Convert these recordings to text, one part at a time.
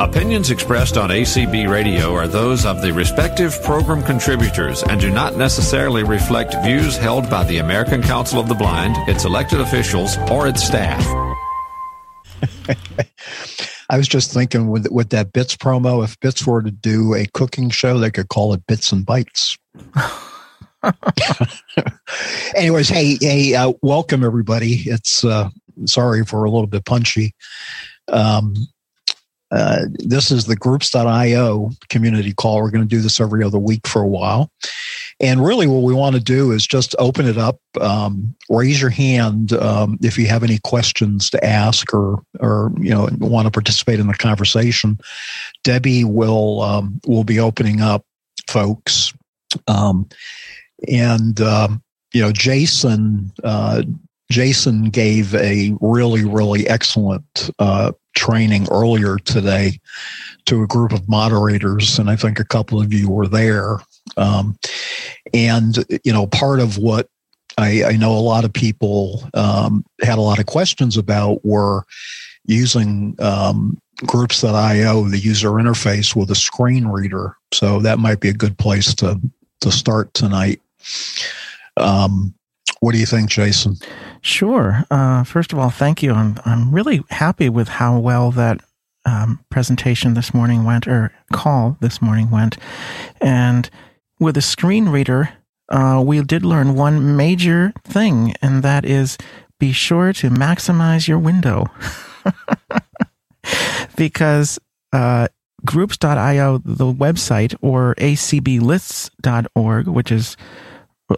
Opinions expressed on ACB Radio are those of the respective program contributors and do not necessarily reflect views held by the American Council of the Blind, its elected officials, or its staff. I was just thinking with with that Bits promo, if Bits were to do a cooking show, they could call it Bits and Bites. Anyways, hey, hey, uh, welcome everybody. It's uh, sorry for a little bit punchy. Um, uh, this is the groups.io community call. We're going to do this every other week for a while. And really, what we want to do is just open it up. Um, raise your hand um, if you have any questions to ask or, or you know, want to participate in the conversation. Debbie will um, will be opening up folks, um, and um, you know, Jason. Uh, Jason gave a really, really excellent uh, training earlier today to a group of moderators, and I think a couple of you were there. Um, and you know, part of what I, I know a lot of people um, had a lot of questions about were using um, groups.io, the user interface with a screen reader. So that might be a good place to to start tonight. Um, what do you think, Jason? Sure. Uh, first of all, thank you. I'm I'm really happy with how well that um, presentation this morning went, or call this morning went, and with a screen reader, uh, we did learn one major thing, and that is be sure to maximize your window, because uh, groups.io, the website, or acblists.org, which is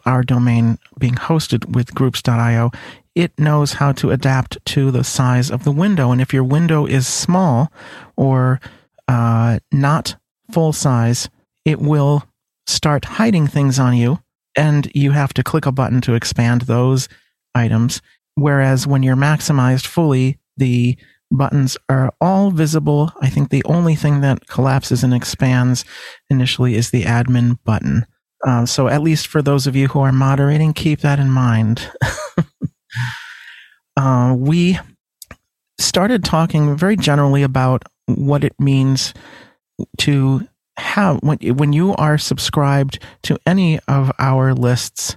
our domain being hosted with groups.io, it knows how to adapt to the size of the window. And if your window is small or uh, not full size, it will start hiding things on you. And you have to click a button to expand those items. Whereas when you're maximized fully, the buttons are all visible. I think the only thing that collapses and expands initially is the admin button. Uh, so at least for those of you who are moderating, keep that in mind. uh, we started talking very generally about what it means to have when when you are subscribed to any of our lists,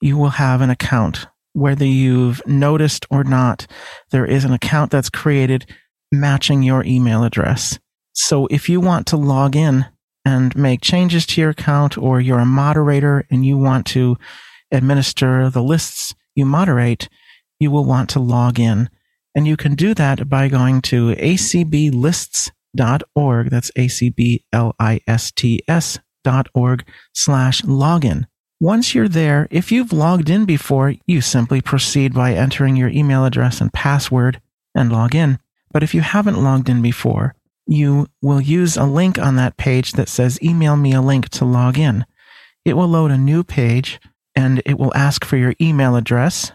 you will have an account. Whether you've noticed or not, there is an account that's created matching your email address. So if you want to log in and make changes to your account, or you're a moderator and you want to administer the lists you moderate, you will want to log in. And you can do that by going to acblists.org. That's A-C-B-L-I-S-T-S dot org slash login. Once you're there, if you've logged in before, you simply proceed by entering your email address and password and log in. But if you haven't logged in before, you will use a link on that page that says email me a link to log in. It will load a new page and it will ask for your email address.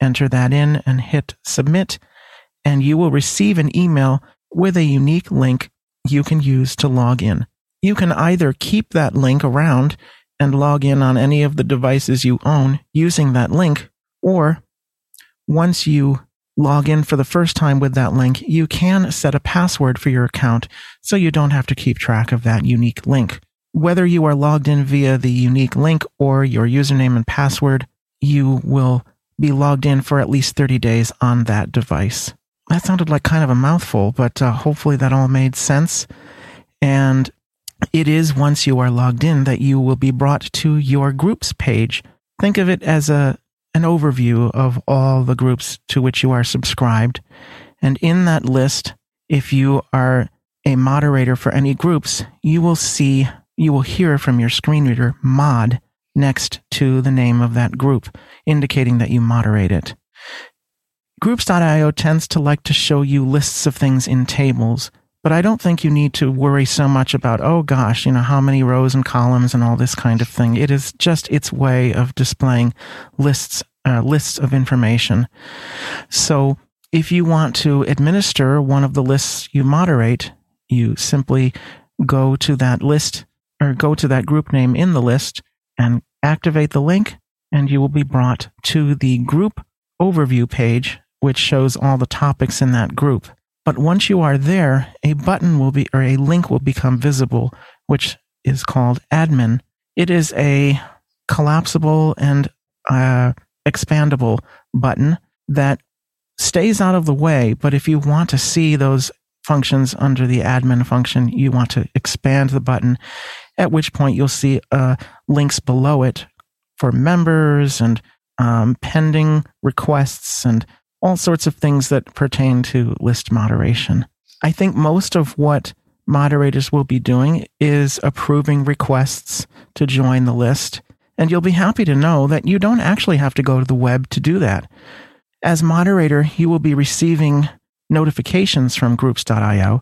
Enter that in and hit submit and you will receive an email with a unique link you can use to log in. You can either keep that link around and log in on any of the devices you own using that link, or once you log in for the first time with that link, you can set a password for your account so you don't have to keep track of that unique link. Whether you are logged in via the unique link or your username and password, you will be logged in for at least 30 days on that device. That sounded like kind of a mouthful, but uh, hopefully that all made sense. And it is once you are logged in that you will be brought to your groups page. Think of it as a an overview of all the groups to which you are subscribed. And in that list, if you are a moderator for any groups, you will see, you will hear from your screen reader mod next to the name of that group, indicating that you moderate it. Groups.io tends to like to show you lists of things in tables, but I don't think you need to worry so much about, oh gosh, you know, how many rows and columns and all this kind of thing. It is just its way of displaying lists, uh, lists of information. So if you want to administer one of the lists you moderate, you simply go to that list or go to that group name in the list and activate the link and you will be brought to the group overview page, which shows all the topics in that group. But once you are there, a button will be, or a link will become visible, which is called admin. It is a collapsible and uh, expandable button that stays out of the way. But if you want to see those functions under the admin function, you want to expand the button, at which point you'll see uh, links below it for members and um, pending requests and all sorts of things that pertain to list moderation. I think most of what moderators will be doing is approving requests to join the list. And you'll be happy to know that you don't actually have to go to the web to do that. As moderator, you will be receiving notifications from groups.io,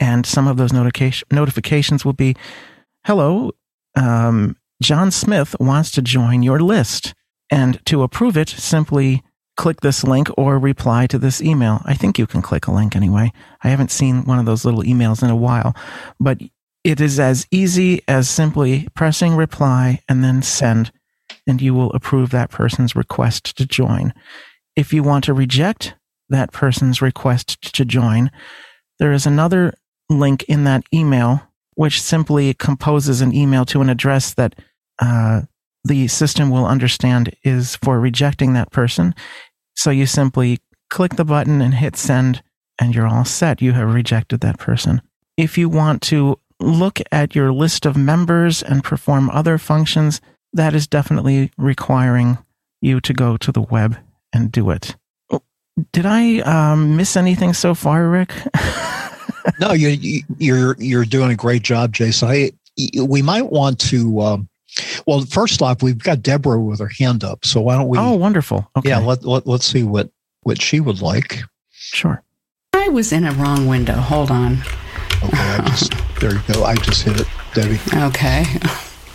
and some of those notification, notifications will be Hello, um, John Smith wants to join your list. And to approve it, simply click this link or reply to this email. I think you can click a link anyway. I haven't seen one of those little emails in a while, but it is as easy as simply pressing reply and then send, and you will approve that person's request to join. If you want to reject that person's request to join, there is another link in that email which simply composes an email to an address that uh, the system will understand is for rejecting that person. So you simply click the button and hit send, and you're all set. You have rejected that person. If you want to look at your list of members and perform other functions, that is definitely requiring you to go to the web and do it. Did I um, miss anything so far, Rick? no, you, you're you're doing a great job, Jason. I, we might want to um, well, first off, we've got Deborah with her hand up. So why don't we? Oh, wonderful. Okay. Yeah, let, let, let's see what, what she would like. Sure. I was in a wrong window. Hold on. Okay, I just, there you go. I just hit it, Debbie. Okay.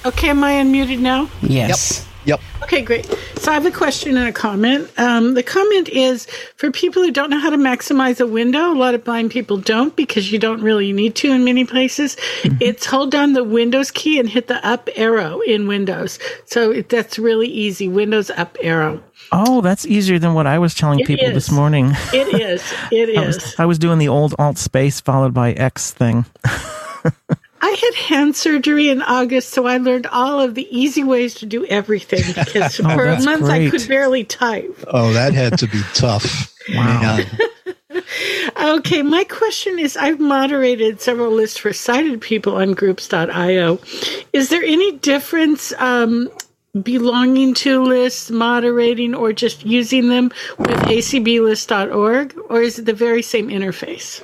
Okay, am I unmuted now? Yes. Yep. Okay, great. So I have a question and a comment. Um, the comment is for people who don't know how to maximize a window, a lot of blind people don't because you don't really need to in many places. Mm-hmm. It's hold down the Windows key and hit the up arrow in Windows. So it, that's really easy. Windows up arrow. Oh, that's easier than what I was telling it people is. this morning. It is. It is. I was, I was doing the old Alt space followed by X thing. I had hand surgery in August, so I learned all of the easy ways to do everything because oh, for a month great. I could barely type. Oh, that had to be tough. wow. okay, my question is I've moderated several lists for sighted people on groups.io. Is there any difference um, belonging to lists, moderating, or just using them with acblist.org? Or is it the very same interface?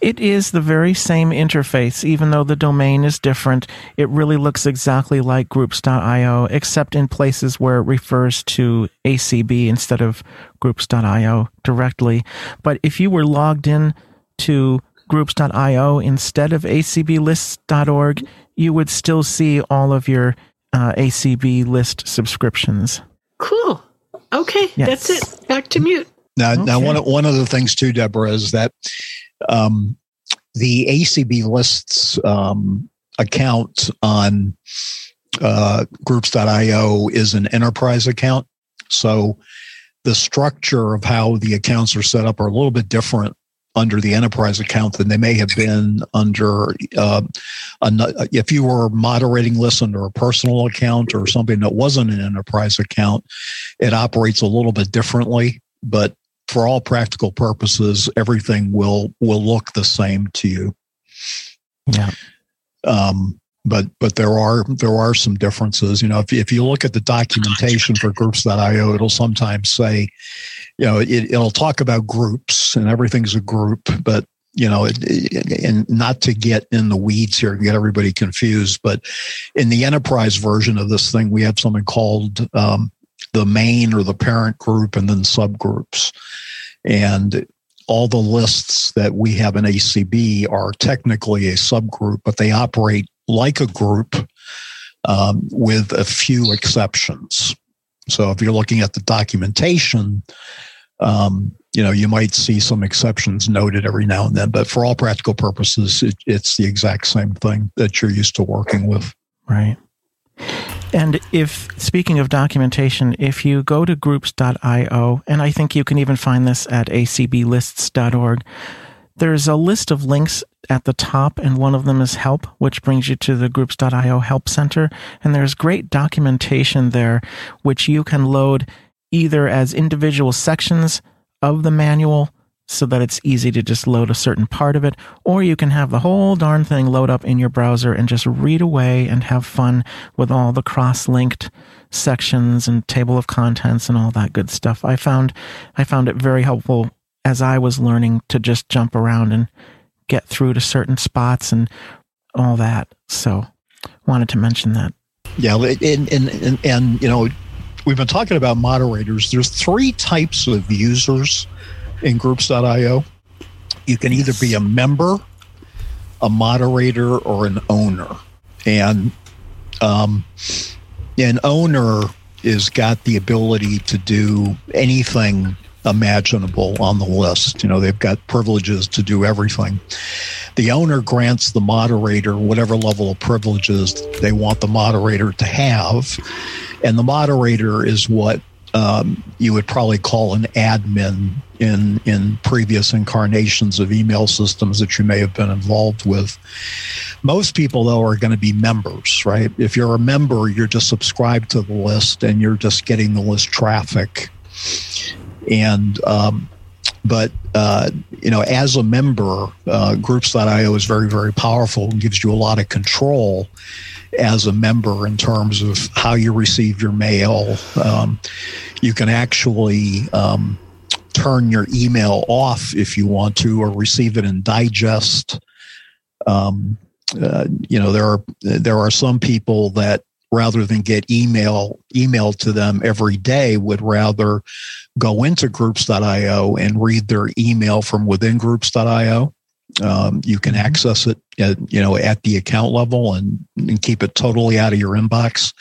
It is the very same interface, even though the domain is different. It really looks exactly like groups.io, except in places where it refers to ACB instead of groups.io directly. But if you were logged in to groups.io instead of acblists.org, you would still see all of your uh, ACB list subscriptions. Cool. Okay, yes. that's it. Back to mute. Now, okay. now one one of the things too, Deborah, is that um, the ACB lists um, account on uh, groups.io is an enterprise account. So the structure of how the accounts are set up are a little bit different under the enterprise account than they may have been under uh, a, if you were moderating lists under a personal account or something that wasn't an enterprise account it operates a little bit differently. But for all practical purposes everything will will look the same to you. Yeah. Um, but but there are there are some differences. You know if, if you look at the documentation for groups.io it'll sometimes say you know, it, will talk about groups and everything's a group, but you know, it, and not to get in the weeds here, and get everybody confused, but in the enterprise version of this thing, we have something called um, the main or the parent group and then subgroups. And all the lists that we have in ACB are technically a subgroup, but they operate like a group um, with a few exceptions. So if you're looking at the documentation, um, you know, you might see some exceptions noted every now and then, but for all practical purposes, it, it's the exact same thing that you're used to working with. Right. And if, speaking of documentation, if you go to groups.io, and I think you can even find this at acblists.org, there's a list of links at the top, and one of them is help, which brings you to the groups.io help center. And there's great documentation there, which you can load either as individual sections of the manual so that it's easy to just load a certain part of it, or you can have the whole darn thing load up in your browser and just read away and have fun with all the cross linked sections and table of contents and all that good stuff. I found, I found it very helpful as I was learning to just jump around and get through to certain spots and all that. So wanted to mention that. Yeah. And, and, and, and you know, we've been talking about moderators. There's three types of users in groups.io. You can either be a member, a moderator, or an owner. And um, an owner is got the ability to do anything imaginable on the list. You know, they've got privileges to do everything. The owner grants the moderator whatever level of privileges they want the moderator to have. And the moderator is what um, you would probably call an admin in in previous incarnations of email systems that you may have been involved with. Most people, though, are going to be members, right? If you're a member, you're just subscribed to the list and you're just getting the list traffic. And um, but uh, you know, as a member, uh, Groups.io is very, very powerful and gives you a lot of control as a member in terms of how you receive your mail. Um, you can actually um, turn your email off if you want to, or receive it in digest. Um, uh, you know, there are there are some people that rather than get email emailed to them every day would rather go into groups.io and read their email from within groups.io um, you can mm-hmm. access it at, you know at the account level and, and keep it totally out of your inbox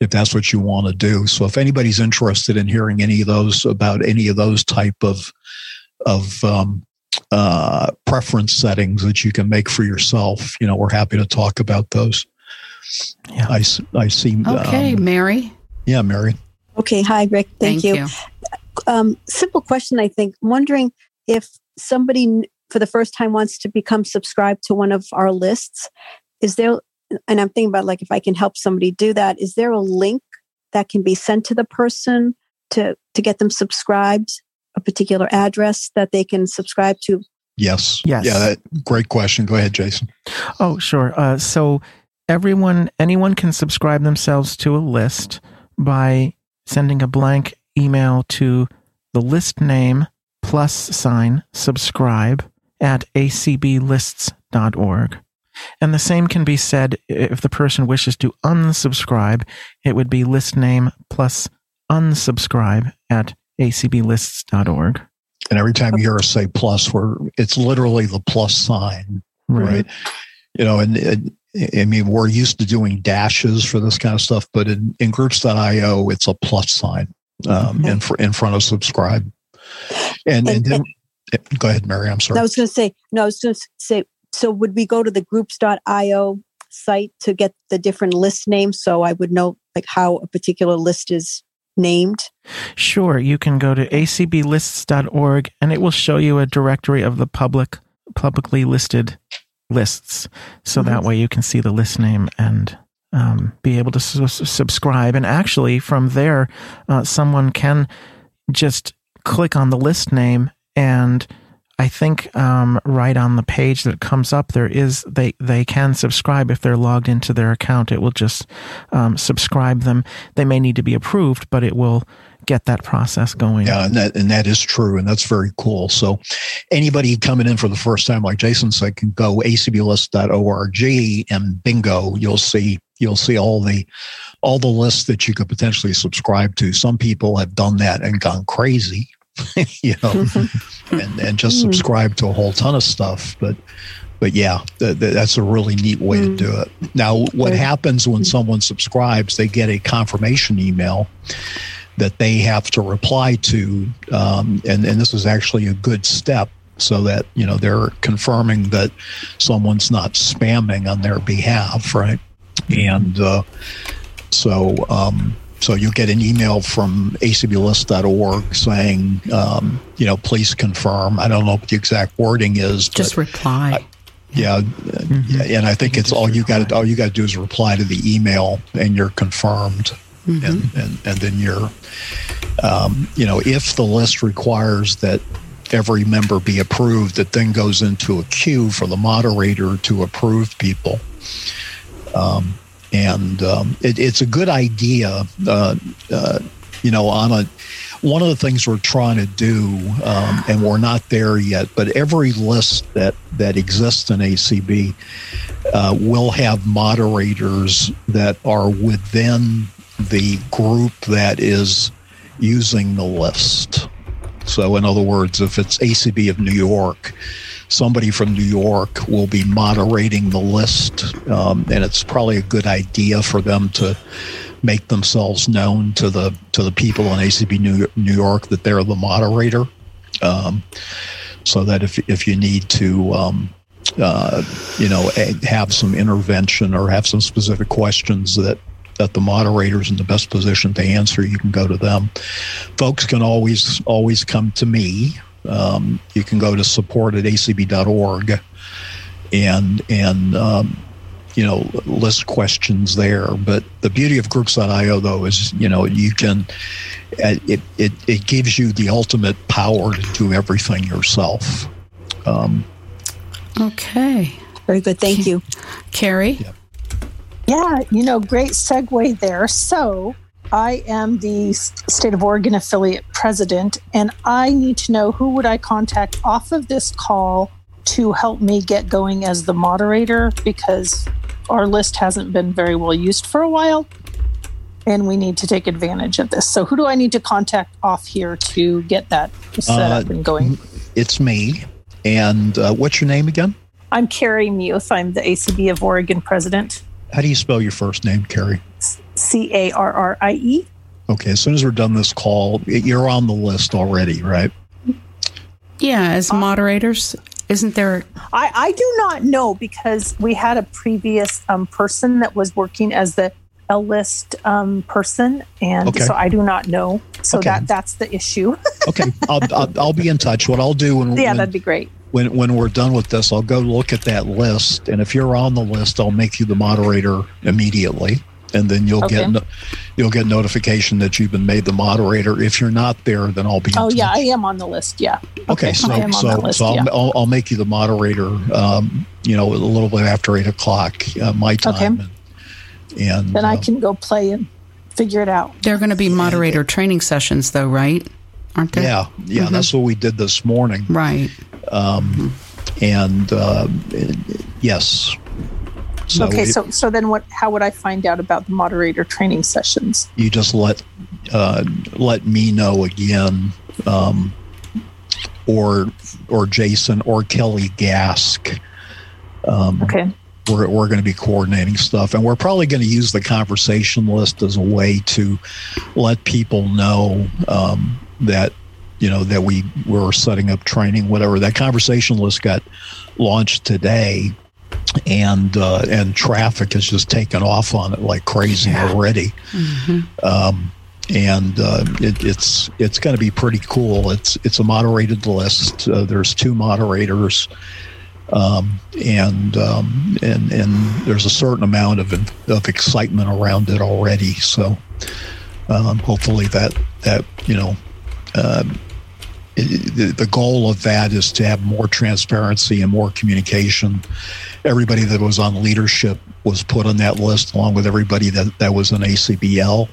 if that's what you want to do. So if anybody's interested in hearing any of those about any of those type of of um, uh, preference settings that you can make for yourself you know we're happy to talk about those yeah i, I see okay um, mary yeah mary okay hi rick thank, thank you, you. Um, simple question i think wondering if somebody for the first time wants to become subscribed to one of our lists, is there, and I'm thinking about like if I can help somebody do that, is there a link that can be sent to the person to, to get them subscribed, a particular address that they can subscribe to? Yes. Yes. Yeah. That, great question. Go ahead, Jason. Oh, sure. Uh, so everyone, anyone can subscribe themselves to a list by sending a blank email to the list name plus sign subscribe at acblists.org. And the same can be said if the person wishes to unsubscribe, it would be list name plus unsubscribe at acblists.org. And every time you hear us say plus, we're, it's literally the plus sign, right? right? You know, and, and I mean, we're used to doing dashes for this kind of stuff, but in, in groups.io, it's a plus sign um, mm-hmm. in, fr- in front of subscribe. And, and, and then, Go ahead, Mary. I'm sorry. I was going to say, no, I was going to say, so would we go to the groups.io site to get the different list names so I would know like how a particular list is named? Sure. You can go to acblists.org and it will show you a directory of the public, publicly listed lists. So mm-hmm. that way you can see the list name and um, be able to su- subscribe. And actually, from there, uh, someone can just click on the list name and I think um, right on the page that comes up, there is they they can subscribe if they're logged into their account. It will just um, subscribe them. They may need to be approved, but it will get that process going. Yeah, and that and that is true, and that's very cool. So, anybody coming in for the first time, like Jason said, can go acblist.org and bingo, you'll see you'll see all the all the lists that you could potentially subscribe to. Some people have done that and gone crazy you know, and, and just mm-hmm. subscribe to a whole ton of stuff. But but yeah, th- th- that's a really neat way mm. to do it. Now, what happens when someone subscribes? They get a confirmation email that they have to reply to, um, and and this is actually a good step so that you know they're confirming that someone's not spamming on their behalf, right? And uh, so. Um, so you'll get an email from acblist.org saying, um, you know, please confirm. I don't know what the exact wording is. Just reply. I, yeah, mm-hmm. and I think it's all you got. All you got to do is reply to the email, and you're confirmed, mm-hmm. and, and and then you're, um, you know, if the list requires that every member be approved, that then goes into a queue for the moderator to approve people. Um, and um, it, it's a good idea, uh, uh, you know, on a one of the things we're trying to do, um, and we're not there yet, but every list that that exists in ACB uh, will have moderators that are within the group that is using the list. So, in other words, if it's ACB of New York, somebody from New York will be moderating the list, um, and it's probably a good idea for them to make themselves known to the to the people in ACB New, New York that they're the moderator, um, so that if if you need to. Um, uh, you know, have some intervention or have some specific questions that that the moderator's in the best position to answer, you can go to them. Folks can always always come to me. Um, you can go to support at acb.org and and um, you know list questions there. But the beauty of groups.io though is you know you can it it, it gives you the ultimate power to do everything yourself. Um, okay. Very good. Thank you. Carrie? Yeah. yeah you know great segue there. So I am the state of Oregon affiliate president, and I need to know who would I contact off of this call to help me get going as the moderator because our list hasn't been very well used for a while and we need to take advantage of this. So, who do I need to contact off here to get that set uh, up and going? It's me. And uh, what's your name again? I'm Carrie Muth. I'm the ACB of Oregon president. How do you spell your first name, Carrie? C A R R I E. Okay, as soon as we're done this call, you're on the list already, right? Yeah, as moderators, isn't there? I, I do not know because we had a previous um, person that was working as the L list um, person, and okay. so I do not know. So okay. that that's the issue. okay, I'll, I'll, I'll be in touch. What I'll do when yeah, when, that'd be great. When when we're done with this, I'll go look at that list, and if you're on the list, I'll make you the moderator immediately and then you'll okay. get you'll get notification that you've been made the moderator. If you're not there, then I'll be. Oh yeah, I am on the list. Yeah. Okay, okay so so list, so I'll, yeah. I'll, I'll, make you the moderator. Um, you know, a little bit after eight o'clock uh, my time. Okay. And, and then uh, I can go play and figure it out. There are going to be moderator and, training sessions, though, right? Aren't there? Yeah, yeah. Mm-hmm. That's what we did this morning. Right. Um, and uh, yes, so okay, so so then what? How would I find out about the moderator training sessions? You just let uh, let me know again, um, or or Jason or Kelly Gask. Um, okay. We're, we're going to be coordinating stuff, and we're probably going to use the conversation list as a way to let people know um, that you know that we were setting up training, whatever. That conversation list got launched today, and uh, and traffic has just taken off on it like crazy yeah. already. Mm-hmm. Um, and uh, it, it's it's going to be pretty cool. It's it's a moderated list. Uh, there's two moderators, um, and um, and and there's a certain amount of of excitement around it already. So um, hopefully that that you know. The goal of that is to have more transparency and more communication everybody that was on leadership was put on that list along with everybody that, that was in ACBL.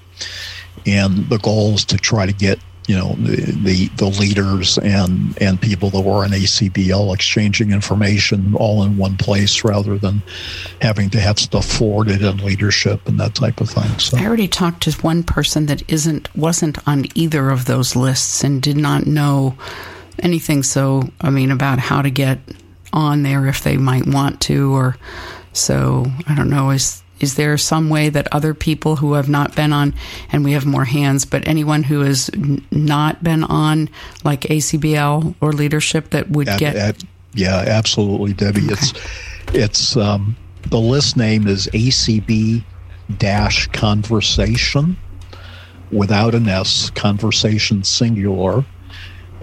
And the goal is to try to get you know the, the, leaders and and people that were in ACBL exchanging information all in one place rather than having to have stuff forwarded in leadership and that type of thing. So I already talked to one person that isn't wasn't on either of those lists and did not know anything. So I mean about how to get on there if they might want to or so I don't know is is there some way that other people who have not been on, and we have more hands, but anyone who has n- not been on, like ACBL or leadership, that would at, get? At, yeah, absolutely, Debbie. Okay. It's it's um, the list name is ACB dash conversation without an S, conversation singular.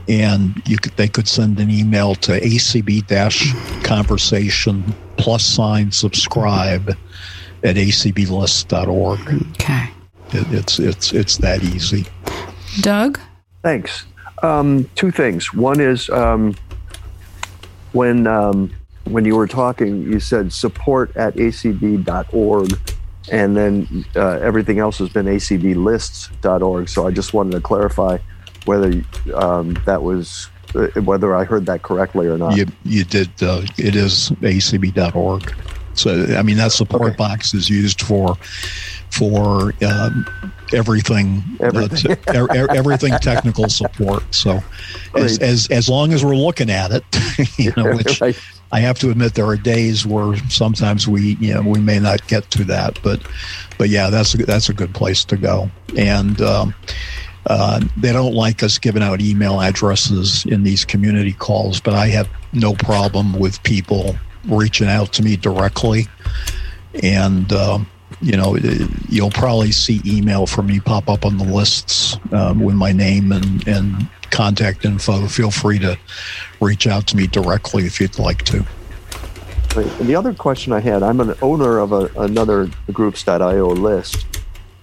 And you could, they could send an email to acb dash conversation plus sign subscribe at acblist.org. Okay. It, it's it's it's that easy. Doug. Thanks. Um, two things. One is um, when um, when you were talking, you said support at acb.org, and then uh, everything else has been acblists.org. So I just wanted to clarify whether um, that was uh, whether I heard that correctly or not. You you did. Uh, it is acb.org. So I mean that support okay. box is used for for um, everything everything. Uh, everything technical support. So as, as as long as we're looking at it, you know, which right. I have to admit there are days where sometimes we you know we may not get to that, but but yeah, that's a, that's a good place to go. And um, uh, they don't like us giving out email addresses in these community calls, but I have no problem with people reaching out to me directly. And, um, you know, you'll probably see email from me pop up on the lists um, with my name and, and contact info. Feel free to reach out to me directly if you'd like to. And the other question I had I'm an owner of a, another groups.io list,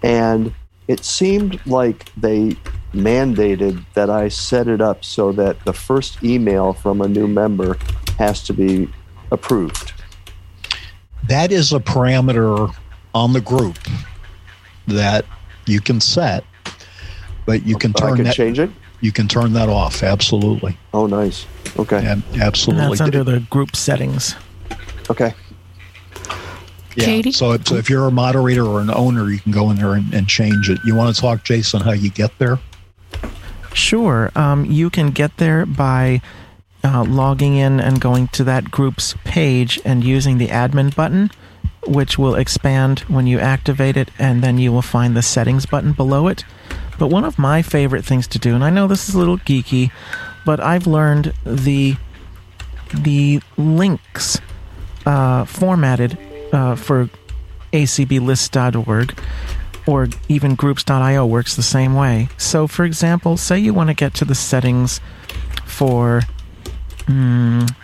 and it seemed like they mandated that I set it up so that the first email from a new member has to be approved. That is a parameter on the group that you can set, but you can turn I can that, change it. You can turn that off. Absolutely. Oh, nice. Okay. Yeah, absolutely. And that's under the group settings. Okay. Yeah. Katie? So, so if you're a moderator or an owner, you can go in there and, and change it. You want to talk, Jason, how you get there? Sure. Um, you can get there by uh, logging in and going to that group's page and using the admin button, which will expand when you activate it, and then you will find the settings button below it. But one of my favorite things to do, and I know this is a little geeky, but I've learned the the links uh, formatted uh, for acblist.org or even groups.io works the same way. So, for example, say you want to get to the settings for mm,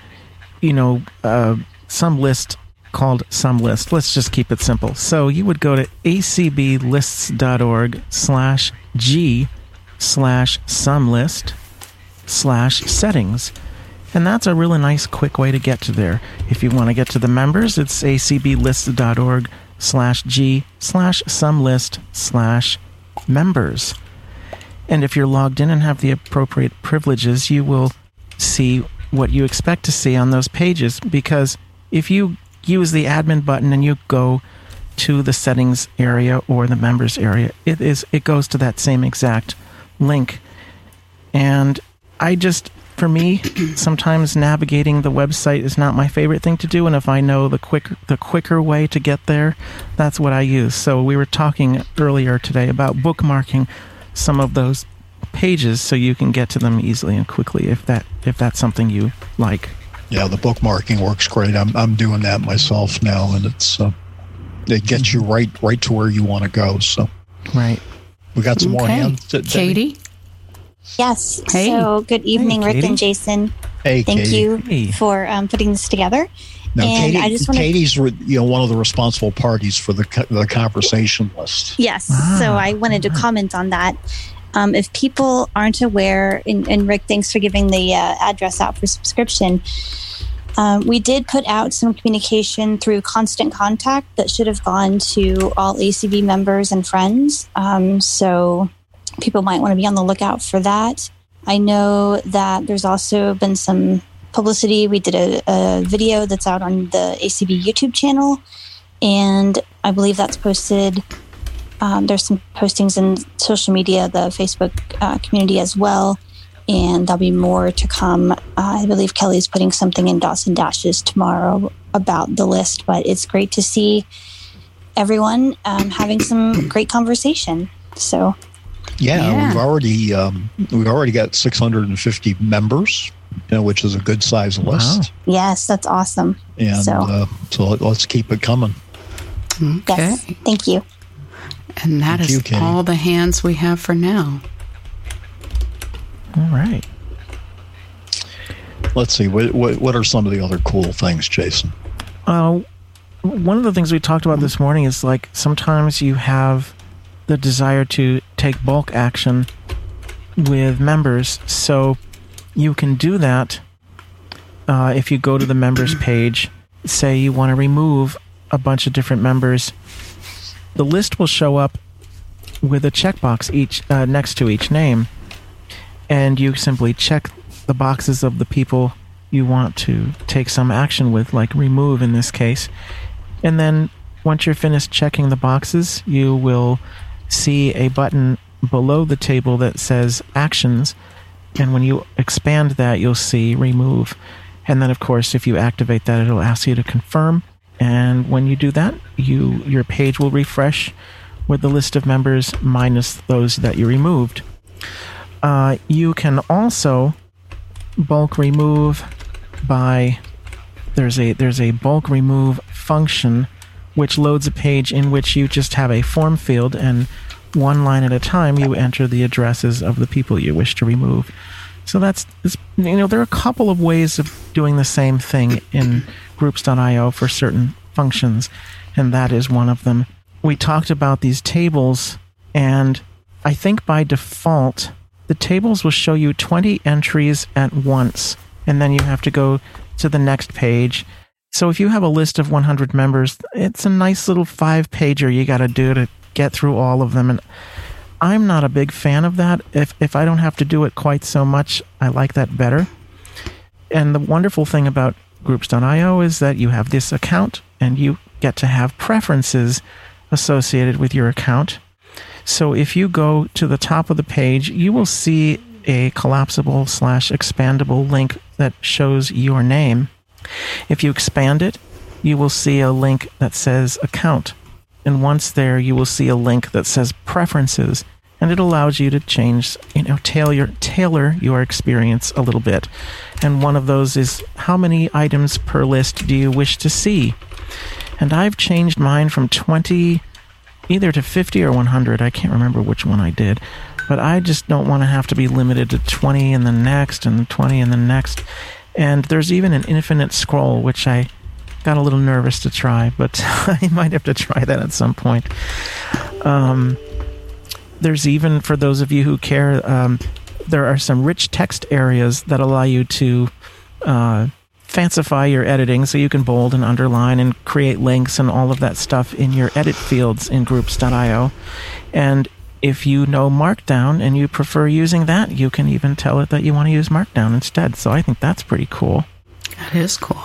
you know, uh, some list called some list. Let's just keep it simple. So you would go to acblists.org slash g slash some list slash settings. And that's a really nice quick way to get to there. If you want to get to the members, it's acblists.org slash g slash some list slash members. And if you're logged in and have the appropriate privileges, you will see what you expect to see on those pages because if you use the admin button and you go to the settings area or the members area it is it goes to that same exact link. And i just for me sometimes navigating the website is not my favorite thing to do and if i know the quick the quicker way to get there that's what i use. So we were talking earlier today about bookmarking some of those pages so you can get to them easily and quickly if that if that's something you like. Yeah, the bookmarking works great. I'm I'm doing that myself now, and it's uh, it gets you right right to where you want to go. So right, we got some okay. more hands. Katie. Yes. Hey. So good evening, hey, Rick and Jason. Hey, thank Katie. you hey. for um, putting this together. Now, and Katie, I just wanna... Katie's you know one of the responsible parties for the the conversation list. Yes. Ah. So I wanted to comment on that. Um, if people aren't aware, and, and, Rick, thanks for giving the uh, address out for subscription. Um, we did put out some communication through Constant Contact that should have gone to all ACB members and friends. Um, so people might want to be on the lookout for that. I know that there's also been some publicity. We did a, a video that's out on the ACB YouTube channel, and I believe that's posted. Um, there's some postings in social media, the Facebook uh, community as well, and there'll be more to come. Uh, I believe Kelly's putting something in Dots and Dashes tomorrow about the list, but it's great to see everyone um, having some great conversation. So, yeah, yeah. we've already um, we've already got 650 members you know, which is a good size list. Wow. Yes, that's awesome. And so, uh, so let's keep it coming. Okay. Yes, thank you. And that thank is you, all the hands we have for now. All right. Let's see. What, what, what are some of the other cool things, Jason? Uh, one of the things we talked about this morning is like sometimes you have the desire to take bulk action with members. So you can do that uh, if you go to the members page. Say you want to remove a bunch of different members. The list will show up with a checkbox each uh, next to each name, and you simply check the boxes of the people you want to take some action with, like remove in this case. And then once you're finished checking the boxes, you will see a button below the table that says actions and when you expand that, you'll see remove. And then, of course, if you activate that, it'll ask you to confirm. And when you do that, you your page will refresh with the list of members minus those that you removed. Uh, you can also bulk remove by there's a there's a bulk remove function which loads a page in which you just have a form field and one line at a time, you enter the addresses of the people you wish to remove. So that's, you know, there are a couple of ways of doing the same thing in groups.io for certain functions, and that is one of them. We talked about these tables, and I think by default, the tables will show you 20 entries at once, and then you have to go to the next page. So if you have a list of 100 members, it's a nice little five pager you got to do to get through all of them. And I'm not a big fan of that. If, if I don't have to do it quite so much, I like that better. And the wonderful thing about groups.io is that you have this account and you get to have preferences associated with your account. So if you go to the top of the page, you will see a collapsible slash expandable link that shows your name. If you expand it, you will see a link that says account. And once there, you will see a link that says preferences, and it allows you to change, you know, tailor, tailor your experience a little bit. And one of those is how many items per list do you wish to see? And I've changed mine from 20 either to 50 or 100. I can't remember which one I did. But I just don't want to have to be limited to 20 and the next and 20 and the next. And there's even an infinite scroll, which I got a little nervous to try, but I might have to try that at some point. Um, there's even, for those of you who care, um, there are some rich text areas that allow you to uh, fancify your editing so you can bold and underline and create links and all of that stuff in your edit fields in groups.io. And if you know Markdown and you prefer using that, you can even tell it that you want to use Markdown instead. So I think that's pretty cool. That is cool.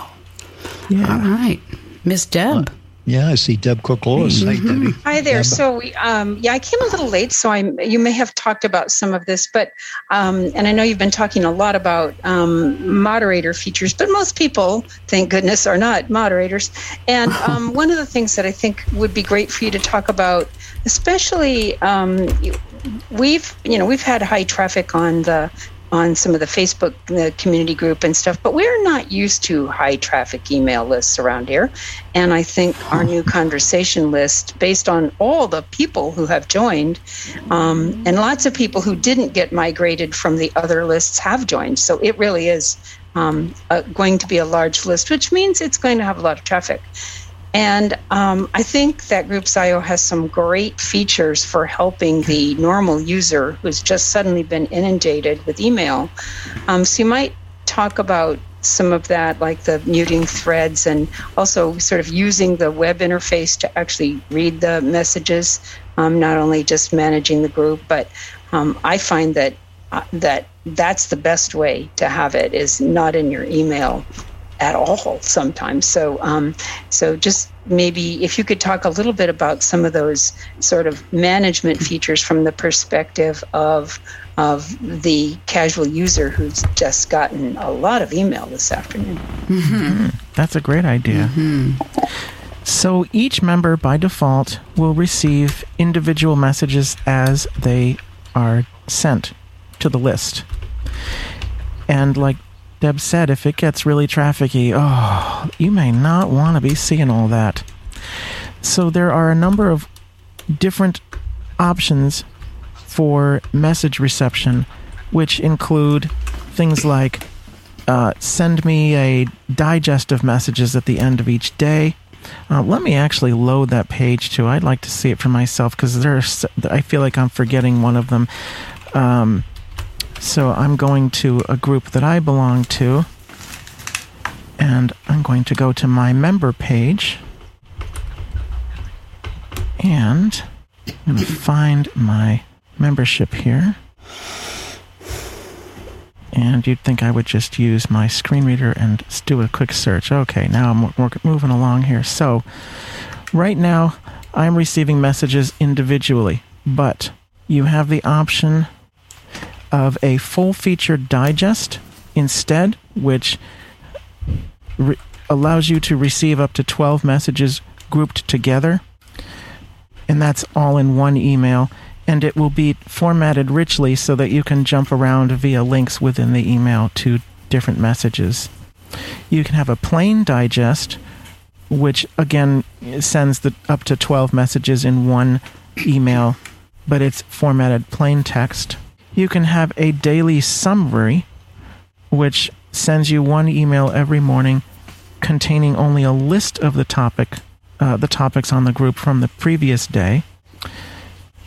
Yeah. All right. Miss Deb. Uh, yeah, I see Deb Cook Lewis. Mm-hmm. Hi there. Deb. So, we, um, yeah, I came a little late, so I you may have talked about some of this, but um, and I know you've been talking a lot about um, moderator features, but most people, thank goodness, are not moderators. And um, one of the things that I think would be great for you to talk about, especially um, we've you know we've had high traffic on the on some of the Facebook the community group and stuff, but we're not used to high traffic email lists around here. And I think our new conversation list, based on all the people who have joined, um, and lots of people who didn't get migrated from the other lists have joined. So it really is um, going to be a large list, which means it's going to have a lot of traffic. And um, I think that Groups.io has some great features for helping the normal user who's just suddenly been inundated with email. Um, so you might talk about some of that, like the muting threads, and also sort of using the web interface to actually read the messages, um, not only just managing the group, but um, I find that uh, that that's the best way to have it is not in your email at all sometimes. So, um, so just maybe if you could talk a little bit about some of those sort of management features from the perspective of of the casual user who's just gotten a lot of email this afternoon. Mm-hmm. That's a great idea. Mm-hmm. So each member by default will receive individual messages as they are sent to the list. And like Deb said, if it gets really trafficy, oh, you may not want to be seeing all that. So there are a number of different options for message reception, which include things like uh, send me a digest of messages at the end of each day. Uh, let me actually load that page too. I'd like to see it for myself because there's. I feel like I'm forgetting one of them. Um, so I'm going to a group that I belong to, and I'm going to go to my member page, and I'm going to find my membership here. And you'd think I would just use my screen reader and do a quick search. Okay, now I'm moving along here. So, right now, I'm receiving messages individually, but you have the option of a full featured digest instead, which re- allows you to receive up to 12 messages grouped together. And that's all in one email. And it will be formatted richly so that you can jump around via links within the email to different messages. You can have a plain digest, which again sends the, up to 12 messages in one email, but it's formatted plain text. You can have a daily summary, which sends you one email every morning containing only a list of the topic, uh, the topics on the group from the previous day.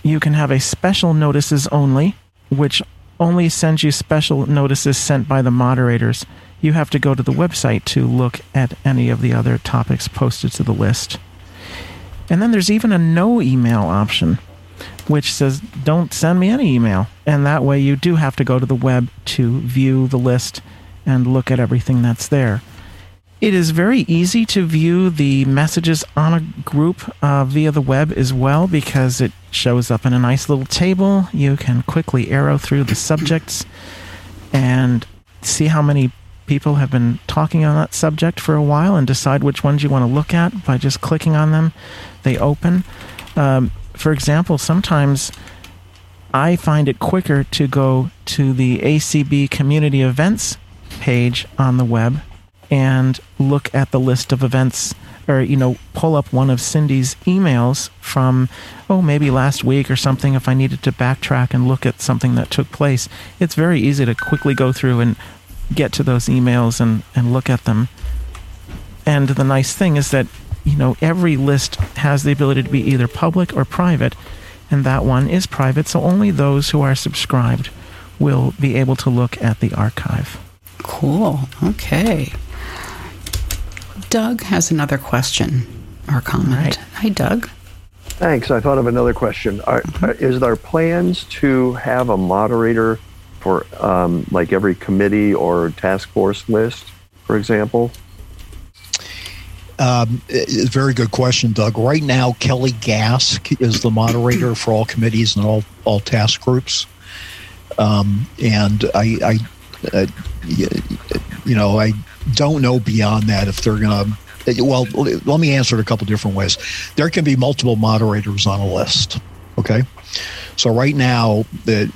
You can have a special notices only, which only sends you special notices sent by the moderators. You have to go to the website to look at any of the other topics posted to the list. And then there's even a no email option, which says don't send me any email. And that way you do have to go to the web to view the list and look at everything that's there. It is very easy to view the messages on a group uh, via the web as well because it shows up in a nice little table. You can quickly arrow through the subjects and see how many people have been talking on that subject for a while and decide which ones you want to look at by just clicking on them. They open. Um, for example, sometimes I find it quicker to go to the ACB community events page on the web and look at the list of events or you know pull up one of Cindy's emails from oh maybe last week or something if I needed to backtrack and look at something that took place. It's very easy to quickly go through and get to those emails and and look at them. And the nice thing is that you know, every list has the ability to be either public or private, and that one is private, so only those who are subscribed will be able to look at the archive. Cool. Okay. Doug has another question or comment. Right. Hi, Doug. Thanks. I thought of another question. Are, mm-hmm. Is there plans to have a moderator for um, like every committee or task force list, for example? Um, very good question, Doug. Right now, Kelly Gask is the moderator for all committees and all all task groups. Um, and I, I uh, you know, I don't know beyond that if they're going to. Well, let me answer it a couple different ways. There can be multiple moderators on a list. Okay, so right now, the,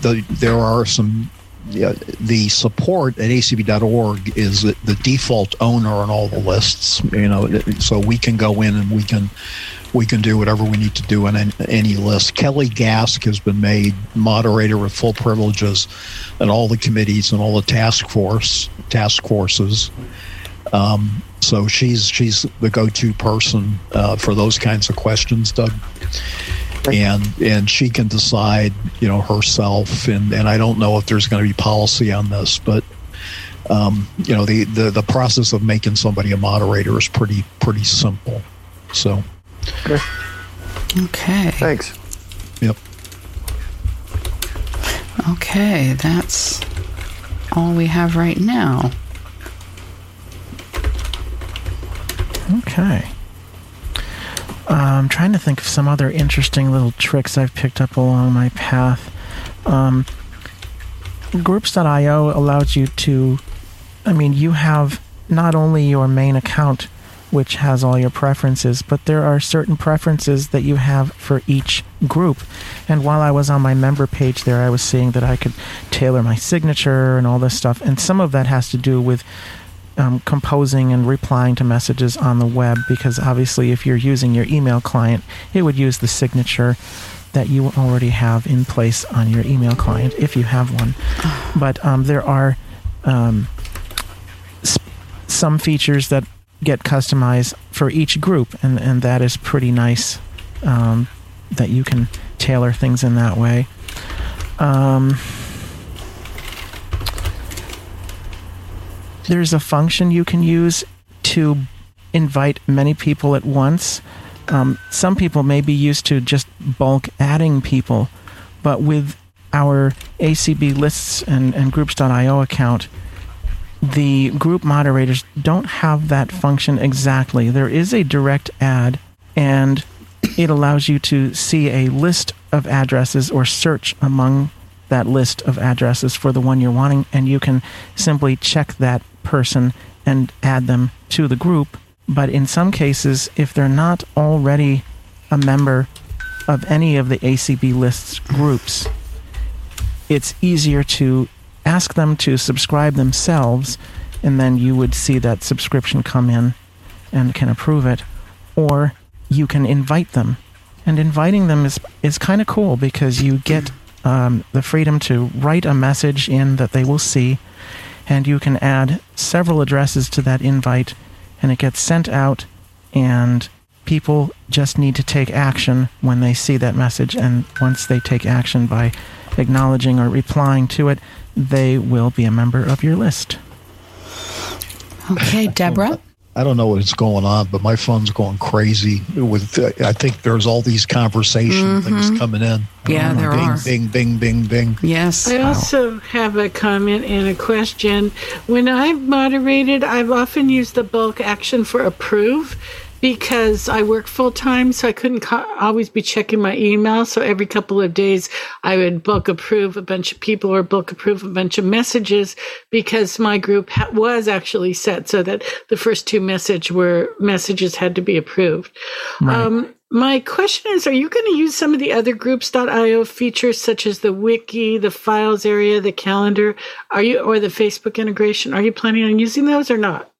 the there are some the support at acb.org is the, default owner on all the lists. You know, so we can go in and we can we can do whatever we need to do in any, list. Kelly Gask has been made moderator with full privileges in all the committees and all the task force task forces. Um, so she's she's the go-to person uh, for those kinds of questions, Doug and and she can decide you know herself. And and I don't know if there's going to be policy on this but um, you know the, the the process of making somebody a moderator is pretty pretty simple. So. Okay okay. Thanks. Yep. Okay, that's all we have right now. Okay. I'm trying to think of some other interesting little tricks I've picked up along my path. Um, groups.io allows you to, I mean, you have not only your main account, which has all your preferences, but there are certain preferences that you have for each group. And while I was on my member page there, I was seeing that I could tailor my signature and all this stuff. And some of that has to do with um, composing and replying to messages on the web because obviously if you're using your email client it would use the signature that you already have in place on your email client if you have one. But um, there are um, sp- some features that get customized for each group and, and that is pretty nice um, that you can tailor things in that way. Um, there's a function you can use to invite many people at once. Um, some people may be used to just bulk adding people, but with our ACB lists and, and groups.io account, the group moderators don't have that function exactly. There is a direct add, and it allows you to see a list of addresses or search among that list of addresses for the one you're wanting, and you can simply check that person and add them to the group. But in some cases, if they're not already a member of any of the ACB lists groups, it's easier to ask them to subscribe themselves, and then you would see that subscription come in and can approve it. Or you can invite them. And inviting them is, is kind of cool because you get um, the freedom to write a message in that they will see and you can add several addresses to that invite and it gets sent out and people just need to take action when they see that message. And once they take action by acknowledging or replying to it they will be a member of your list. Okay deborah I don't know what's going on, but my phone's going crazy with. Uh, I think there's all these conversation Mm-hmm. things coming in. Yeah, there bing, are. Bing, bing, bing, bing. yes I also have a comment and a question. When I've moderated, I've often used the bulk action for approve because I work full time, so I couldn't co- always be checking my email. So every couple of days, I would bulk approve a bunch of people or bulk approve a bunch of messages because my group ha- was actually set so that the first two message were messages had to be approved. Um, my question is, are you going to use some of the other groups.io features such as the wiki, the files area, the calendar? Are you, or the Facebook integration? Are you planning on using those or not?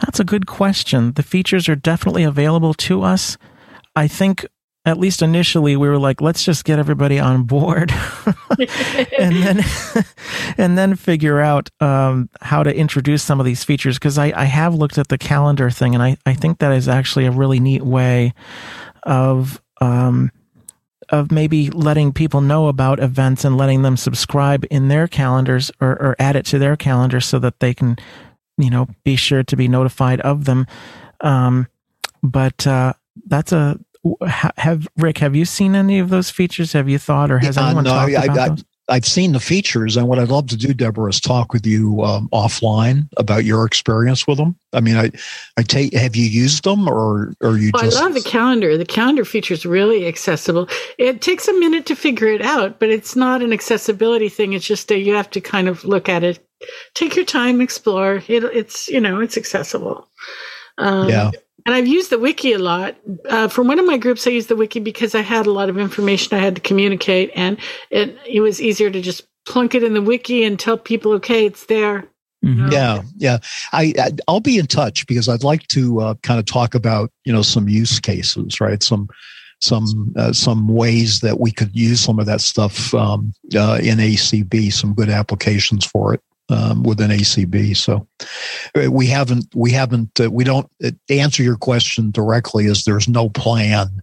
That's a good question. The features are definitely available to us. I think, at least initially, we were like, let's just get everybody on board, and then and then figure out um, how to introduce some of these features. Because I, I have looked at the calendar thing, and I, I think that is actually a really neat way of um, of maybe letting people know about events and letting them subscribe in their calendars or, or add it to their calendar so that they can you know, be sure to be notified of them. Um, but uh, that's a have Rick. Have you seen any of those features? Have you thought, or has Uh, anyone no, talked I, about I, those? I've seen the features, and what I'd love to do, Deborah, is talk with you um, offline about your experience with them. I mean, I, I take. Have you used them, or or you Well, just? I love the calendar. The calendar feature is really accessible. It takes a minute to figure it out, but it's not an accessibility thing. It's just that you have to kind of look at it, take your time, explore. It, it's you know it's accessible. Um, Yeah. And I've used the wiki a lot. Uh, for one of my groups, I used the wiki because I had a lot of information I had to communicate, and it it was easier to just plunk it in the wiki and tell people, okay, it's there. Mhm. Yeah, yeah. I, I I'll be in touch because I'd like to uh, kind of talk about you know some use cases, right? Some some uh, some ways that we could use some of that stuff um, uh, in ACB. Some good applications for it um, within ACB. So uh, we haven't we haven't uh, we don't uh, answer your question directly. Is there's no plan,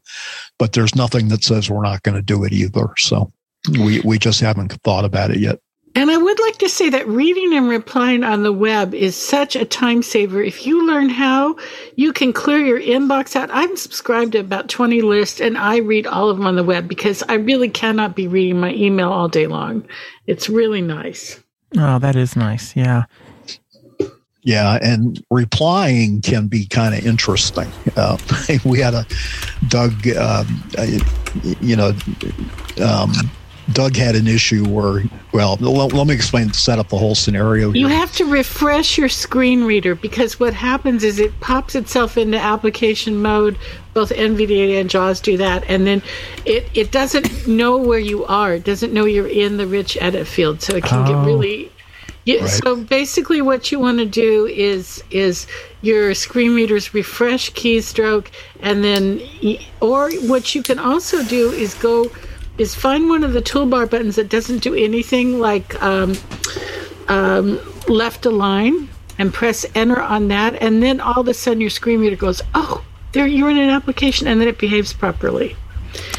but there's nothing that says we're not going to do it either. So we we just haven't thought about it yet. And I would like to say that reading and replying on the web is such a time saver. If you learn how, you can clear your inbox out. I'm subscribed to about 20 lists and I read all of them on the web because I really cannot be reading my email all day long. It's really nice. Oh, that is nice. Yeah. Yeah, and replying can be kind of interesting. Uh, we had a Doug, um, you know, um, Doug had an issue where, well, let, let, me explain, set up the whole scenario. Here. You have to refresh your screen reader because what happens is it pops itself into application mode. Both NVDA and JAWS do that, and then it, it doesn't know where you are. It doesn't know you're in the rich edit field, so it can oh. get really yeah, right. So basically, what you want to do is is your screen readers refresh keystroke, and then, or what you can also do is go is find one of the toolbar buttons that doesn't do anything like um, um, left align and press enter on that, and then all of a sudden your screen reader goes, oh, there you're in an application, and then it behaves properly.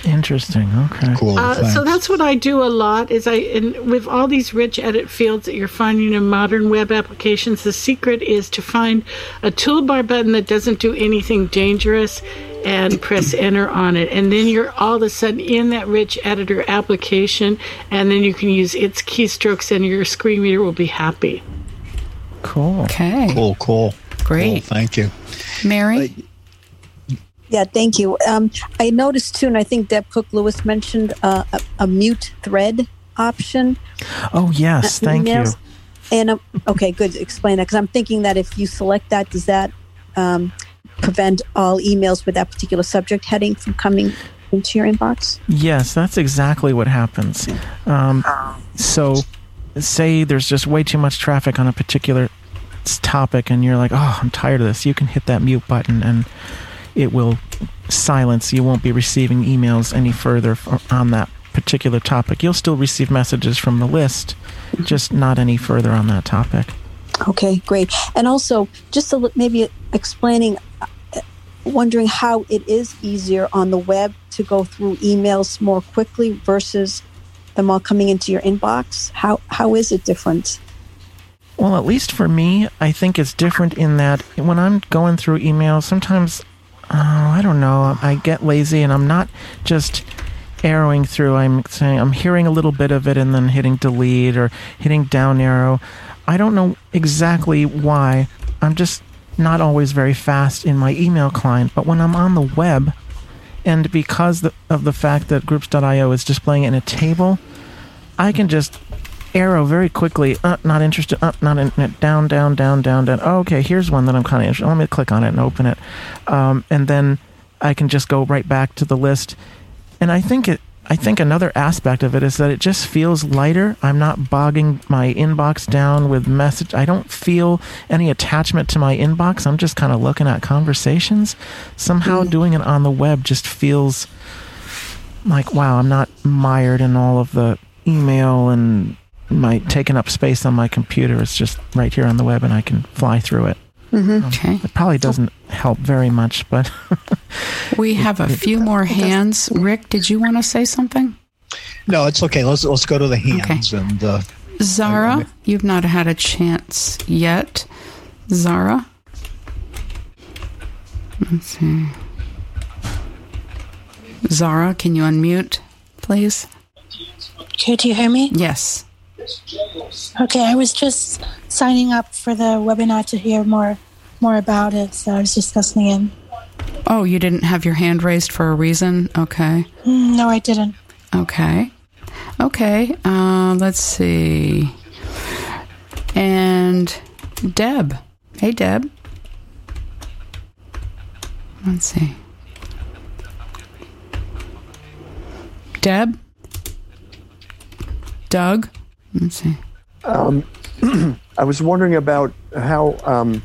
Interesting. Okay. Cool. Uh, so that's what I do a lot. Is I and with all these rich edit fields that you're finding in modern web applications, the secret is to find a toolbar button that doesn't do anything dangerous, and press enter on it, and then you're all of a sudden in that rich editor application, and then you can use its keystrokes, and your screen reader will be happy. Cool. Okay. Cool. Cool. Great. Cool, thank you, Mary. Uh, yeah, thank you. Um, I noticed too, and I think Deb Cook Lewis mentioned uh, a, a, mute thread option. Oh yes, uh, thank emails. you. And um, okay, good. Explain that because I'm thinking that if you select that, does that um, prevent all emails with that particular subject heading from coming into your inbox? Yes, that's exactly what happens. Um, so, say there's just way too much traffic on a particular topic, and you're like, "Oh, I'm tired of this." You can hit that mute button and it will silence. You won't be receiving emails any further on that particular topic. You'll still receive messages from the list, just not any further on that topic. Okay, great. And also, just a, maybe explaining, uh, wondering how it is easier on the web to go through emails more quickly versus them all coming into your inbox. How how is it different? Well, at least for me, I think it's different in that when I'm going through emails, sometimes oh, I don't know. I get lazy and I'm not just arrowing through. I'm saying I'm hearing a little bit of it and then hitting delete or hitting down arrow. I don't know exactly why. I'm just not always very fast in my email client, but when I'm on the web, and because of the fact that groups.io is displaying in a table, I can just arrow very quickly. Uh, not interested. Uh, not in. Down, down, down, down, down. Oh, okay, here's one that I'm kind of interested. Let me click on it and open it, um, and then I can just go right back to the list. And I think it. I think another aspect of it is that it just feels lighter. I'm not bogging my inbox down with message. I don't feel any attachment to my inbox. I'm just kind of looking at conversations. Somehow mm. doing it on the web just feels like wow, I'm not mired in all of the email and my taking up space on my computer. It's just right here on the web, and I can fly through it. Mm-hmm. Um, okay. It probably doesn't help very much, but we have a few more hands. Rick, did you want to say something? No, it's okay. Let's let's go to the hands okay. and. Uh, Zara, I, I you've not had a chance yet. Zara. Let's see. Zara, can you unmute, please? Okay, do you hear me? Yes. Okay, I was just signing up for the webinar to hear more more about it, so I was just listening in. Oh, you didn't have your hand raised for a reason? Okay. Mm, no, I didn't. Okay. Okay, uh, let's see. And Deb. Hey, Deb. Let's see. Deb? Doug? Let's see. Um, I was wondering about how um,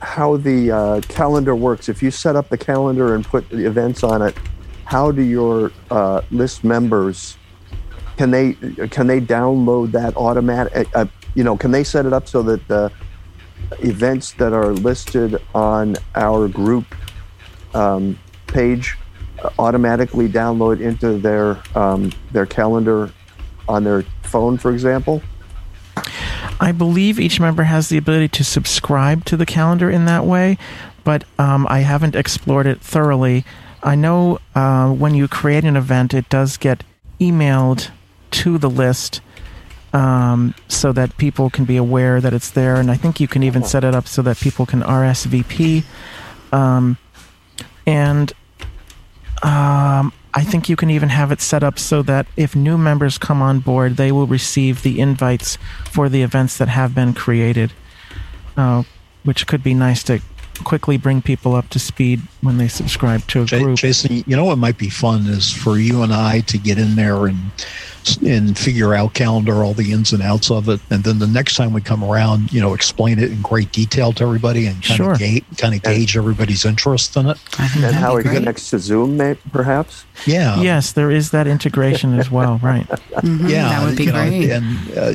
how the uh, calendar works. If you set up the calendar and put the events on it, how do your uh, list members can they can they download that automatic? Uh, you know, can they set it up so that the events that are listed on our group um, page automatically download into their um, their calendar on their phone, for example? I believe each member has the ability to subscribe to the calendar in that way, but um, I haven't explored it thoroughly. I know uh, when you create an event, it does get emailed to the list um, so that people can be aware that it's there. And I think you can even set it up so that people can RSVP. Um, and um, I think you can even have it set up so that if new members come on board, they will receive the invites for the events that have been created, uh, which could be nice to quickly bring people up to speed when they subscribe to a group. Jason, you know what might be fun is for you and I to get in there and and figure out calendar, all the ins and outs of it, and then the next time we come around, you know, explain it in great detail to everybody and kind Sure. of gauge, kind of gauge everybody's interest in it. And how it connects to Zoom, may, perhaps? Yeah. yes, there is that integration as well, right? Mhm, yeah, that would be you know, great. and uh,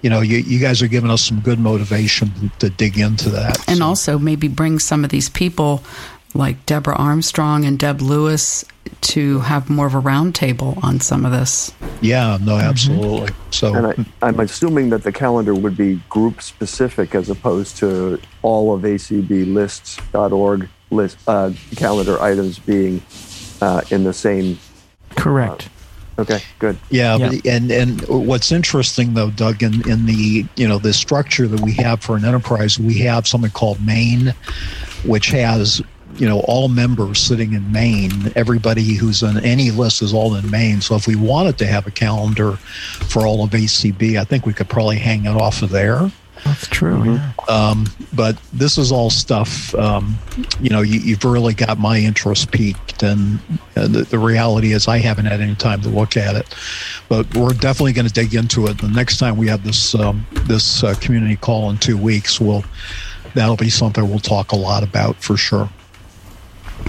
you know, you, you guys are giving us some good motivation to, to dig into that. and also maybe bring some of these people like Deborah Armstrong and Deb Lewis to have more of a roundtable on some of this. Yeah, no, absolutely. So, And I, I'm assuming that the calendar would be group specific as opposed to all of acblists.org list uh, calendar items being uh, in the same. Correct. Okay, good. Yeah, Yeah. and and what's interesting though, Doug, in, in the you know the structure that we have for an enterprise, we have something called Main, which has you know all members sitting in Main. Everybody who's on any list is all in Main. So if we wanted to have a calendar for all of ACB, I think we could probably hang it off of there. That's true. Yeah. Um, but this is all stuff, um, you know, you, you've really got my interest piqued. And uh, the, the reality is, I haven't had any time to look at it. But we're definitely going to dig into it. The next time we have this um, this uh, community call in two weeks, we'll that'll be something we'll talk a lot about for sure.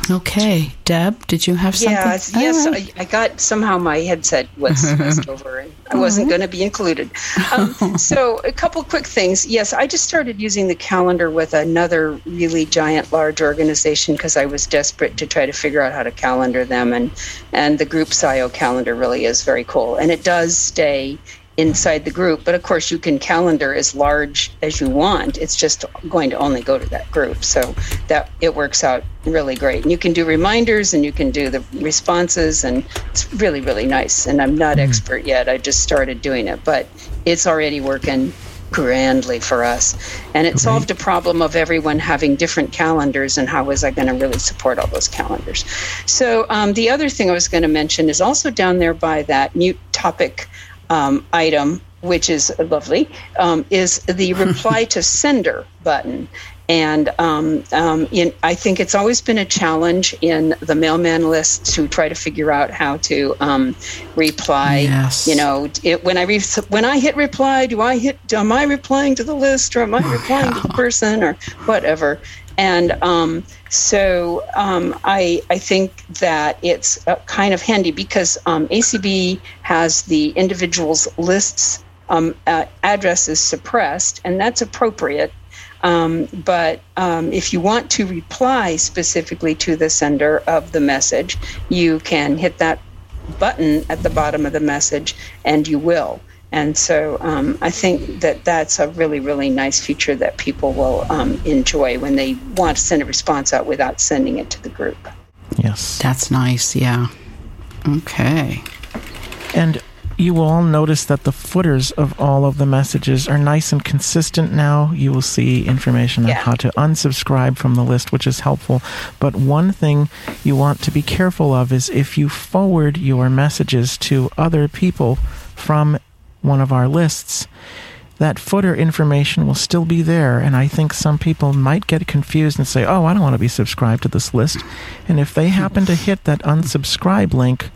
Okay, Deb, did you have something? Yes, yes. I, I got somehow my headset was messed over, and I wasn't going to be included. Um, so, a couple quick things. Yes, I just started using the calendar with another really giant, large organization because I was desperate to try to figure out how to calendar them, and and the groups.io calendar really is very cool, and it does stay inside the group but of course you can calendar as large as you want. It's just going to only go to that group. So that it works out really great. And you can do reminders and you can do the responses and it's really really nice. And i'm not expert yet. I just started doing it but it's already working grandly for us. And it solved a problem of everyone having different calendars and how was i going to really support all those calendars. So um, the other thing i was going to mention is also down there by that mute topic um, item, which is lovely, um, is the reply to sender button. And um, um, in, I think it's always been a challenge in the mailman list to try to figure out how to um, reply. Yes. You know, it, when I re- when I hit reply, do I hit? Am I replying to the list, or am I replying to the person, or whatever? And um, so um, I, I think that it's uh, kind of handy because um, ACB has the individual's lists um, uh, addresses suppressed, and that's appropriate. Um, but um, if you want to reply specifically to the sender of the message, you can hit that button at the bottom of the message, and you will. And so um, I think that that's a really, really nice feature that people will um, enjoy when they want to send a response out without sending it to the group. Yes. That's nice, yeah. Okay. And you will all notice that the footers of all of the messages are nice and consistent now. You will see information on Yeah. how to unsubscribe from the list, which is helpful. But one thing you want to be careful of is if you forward your messages to other people from one of our lists, that footer information will still be there. And I think some people might get confused and say, oh, I don't want to be subscribed to this list. And if they happen to hit that unsubscribe link,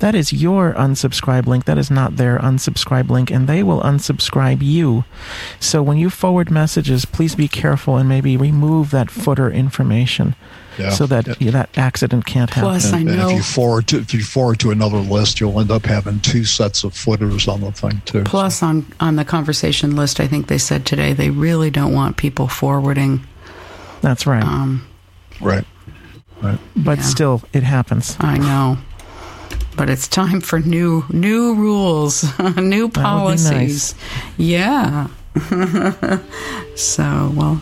that is your unsubscribe link. That is not their unsubscribe link, and they will unsubscribe you. So when you forward messages, please be careful and maybe remove that footer information Yeah. so that yeah, that accident can't happen. Plus, I And, and know. if you forward to if you forward to another list, you'll end up having two sets of footers on the thing too. Plus, on on the conversation list, I think they said today they really don't want people forwarding. That's right. Um, right. but yeah. still, it happens. I know, but it's time for new new rules, new policies. Nice. Yeah. so, well,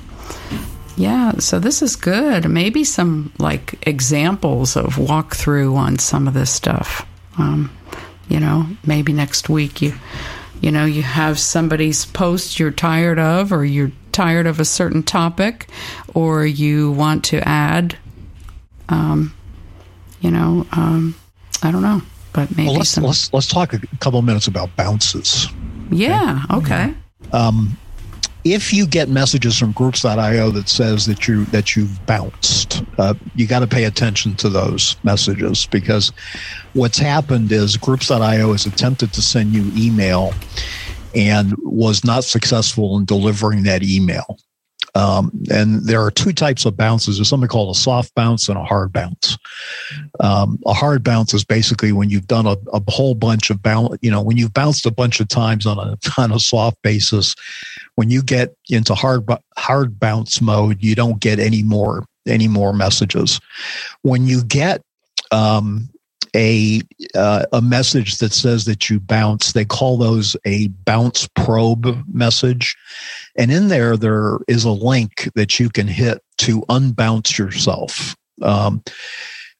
yeah, so this is good. Maybe some like examples of walkthrough on some of this stuff. Um, you know, maybe next week you you know, you have somebody's post you're tired of or you're tired of a certain topic or you want to add um, you know, um, I don't know, but maybe well, let's, some... let's let's talk a couple minutes about bounces. Yeah. Okay. Um, if you get messages from groups.io that says that you that you've bounced, uh, you got to pay attention to those messages because what's happened is groups.io has attempted to send you email and was not successful in delivering that email. Um, and there are two types of bounces. There's something called a soft bounce and a hard bounce. Um, a hard bounce is basically when you've done a, a whole bunch of bounce, you know, when you've bounced a bunch of times on a on a soft basis. When you get into hard hard bounce mode, you don't get any more any more messages. When you get um, a uh, a message that says that you bounce. They call those a bounce probe message, and in there there is a link that you can hit to unbounce yourself. Um,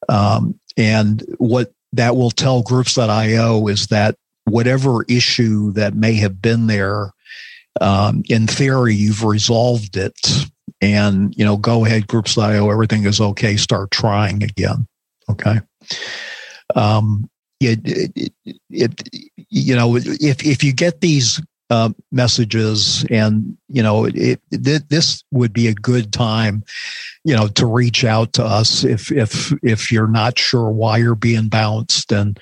um, and what that will tell groups.io is that whatever issue that may have been there, um, in theory, you've resolved it. And, you know, go ahead, groups.io, everything is okay, start trying again. Okay um, it, it, it, you know, if if you get these uh, messages, and you know, it, it, this would be a good time, you know, to reach out to us if if if you're not sure why you're being bounced, and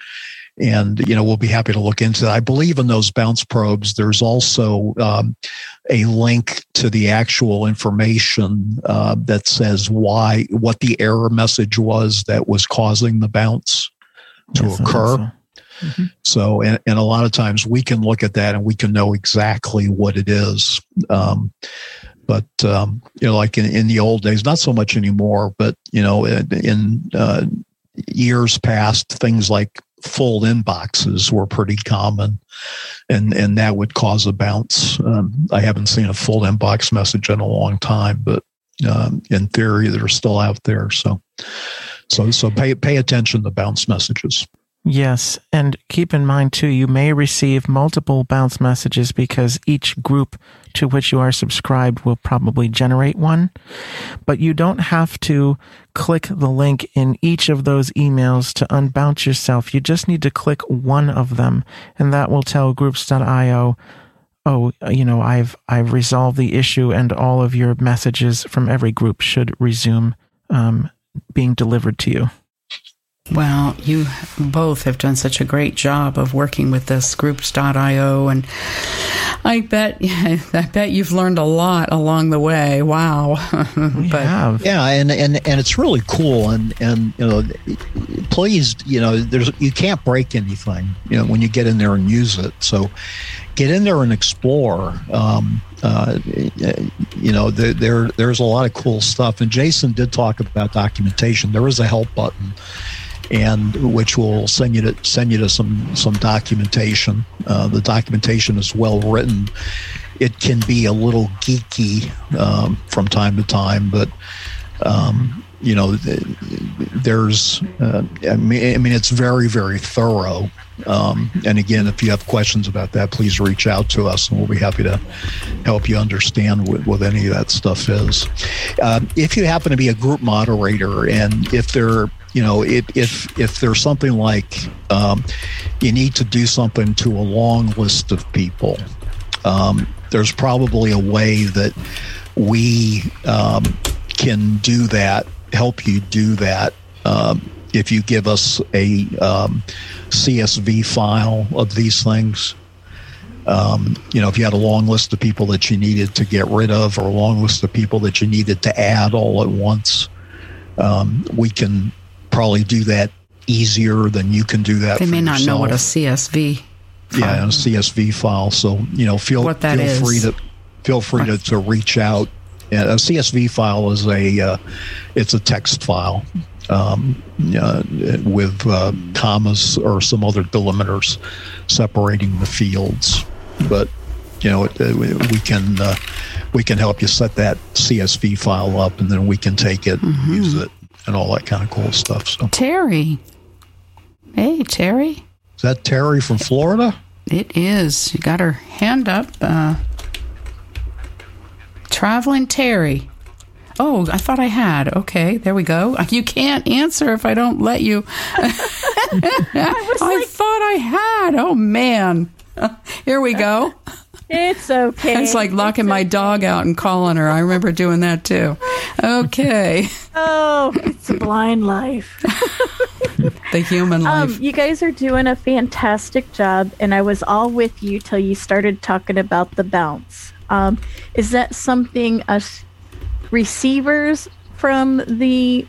and you know, we'll be happy to look into that. I believe in those bounce probes. There's also um, a link to the actual information uh, that says why what the error message was that was causing the bounce to yes, occur. So. Mm-hmm. so, and, and a lot of times we can look at that and we can know exactly what it is. Um, but um, you know, like in, in the old days, not so much anymore. But you know, in, in uh, years past, things like full inboxes were pretty common, and and that would cause a bounce. Um, I haven't seen a full inbox message in a long time, but um, in theory, they're still out there. So, so, so pay, pay attention to bounce messages. Yes. And keep in mind, too, you may receive multiple bounce messages because each group to which you are subscribed will probably generate one. But you don't have to click the link in each of those emails to unbounce yourself. You just need to click one of them, and that will tell groups.io oh you know i've i've resolved the issue and all of your messages from every group should resume um, being delivered to you. Well, you both have done such a great job of working with this groups.io and I bet I bet you've learned a lot along the way. Wow. but have. yeah, and, and and it's really cool and and you know please, you know, there's you can't break anything, you know, when you get in there and use it. So get in there and explore. Um, uh, you know, there, there there's a lot of cool stuff. And Jason did talk about documentation. There is a help button, and which will send you to send you to some some documentation. Uh, the documentation is well written. It can be a little geeky um, from time to time, but um, you know, there's, uh, I, mean, I mean, it's very, very thorough. Um, and again, if you have questions about that, please reach out to us and we'll be happy to help you understand what, what any of that stuff is. Uh, if you happen to be a group moderator and if there, you know, if, if there's something like um, you need to do something to a long list of people, um, there's probably a way that we um, can do that help you do that um, if you give us a um, CSV file of these things. Um, you know, if you had a long list of people that you needed to get rid of, or a long list of people that you needed to add all at once, um, we can probably do that easier than you can do that. They may not know what a CSV. File. Yeah, a CSV file. So you know, feel feel is. free to feel free to, to reach out. A CSV file is a uh, it's a text file, um, uh, with uh, commas or some other delimiters separating the fields. But you know, it, uh, we can uh, we can help you set that CSV file up, and then we can take it, mm-hmm. use it, and all that kind of cool stuff. So Terry, hey Terry, is that Terry from Florida? It is. You got her hand up. Uh, traveling Terry. Oh, I thought I had. Okay, there we go. You can't answer if I don't let you. I, I like, thought I had. Oh man. Here we go. It's okay. It's like locking it's my okay. dog out and calling her. I remember doing that too. Okay. oh, it's a blind life. the human um, life. Um, you guys are doing a fantastic job, and I was all with you till you started talking about the bounce. Um, is that something us receivers from the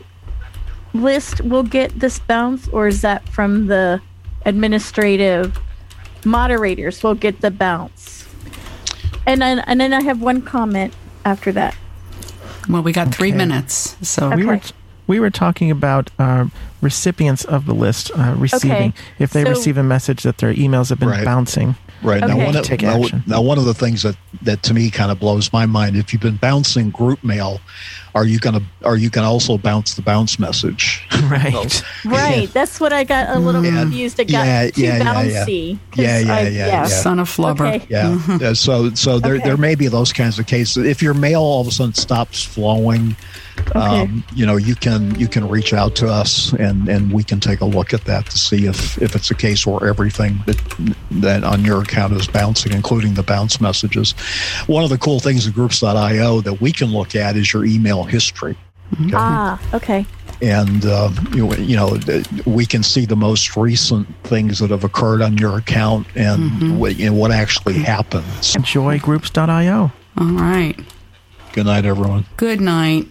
list will get this bounce, or is that from the administrative moderators will get the bounce? And then, and then I have one comment after that. Well, we got three minutes, so okay. we were we were talking about uh, recipients of the list uh, receiving okay. if they so, receive a message that their emails have been right. bouncing. Right okay. now, one of, Take now, action. now, one of the things that that to me kind of blows my mind. If you've been bouncing group mail, are you gonna are you gonna also bounce the bounce message? Right, so, right. Yeah. That's what I got a little yeah. confused. It got yeah, too yeah, bouncy. Yeah, yeah, yeah, yeah, Son of flubber. Okay. Yeah. yeah. So so there okay. there may be those kinds of cases. If your mail all of a sudden stops flowing Okay. Um, you know, you can you can reach out to us and and we can take a look at that to see if if it's a case where everything that that on your account is bouncing, including the bounce messages. One of the cool things of Groups.io that we can look at is your email history. Okay? Ah, okay. And uh, you, you, know, we can see the most recent things that have occurred on your account and mm-hmm. what, you know, what actually happens. Enjoy Groups.io. All right. Good night, everyone. Good night.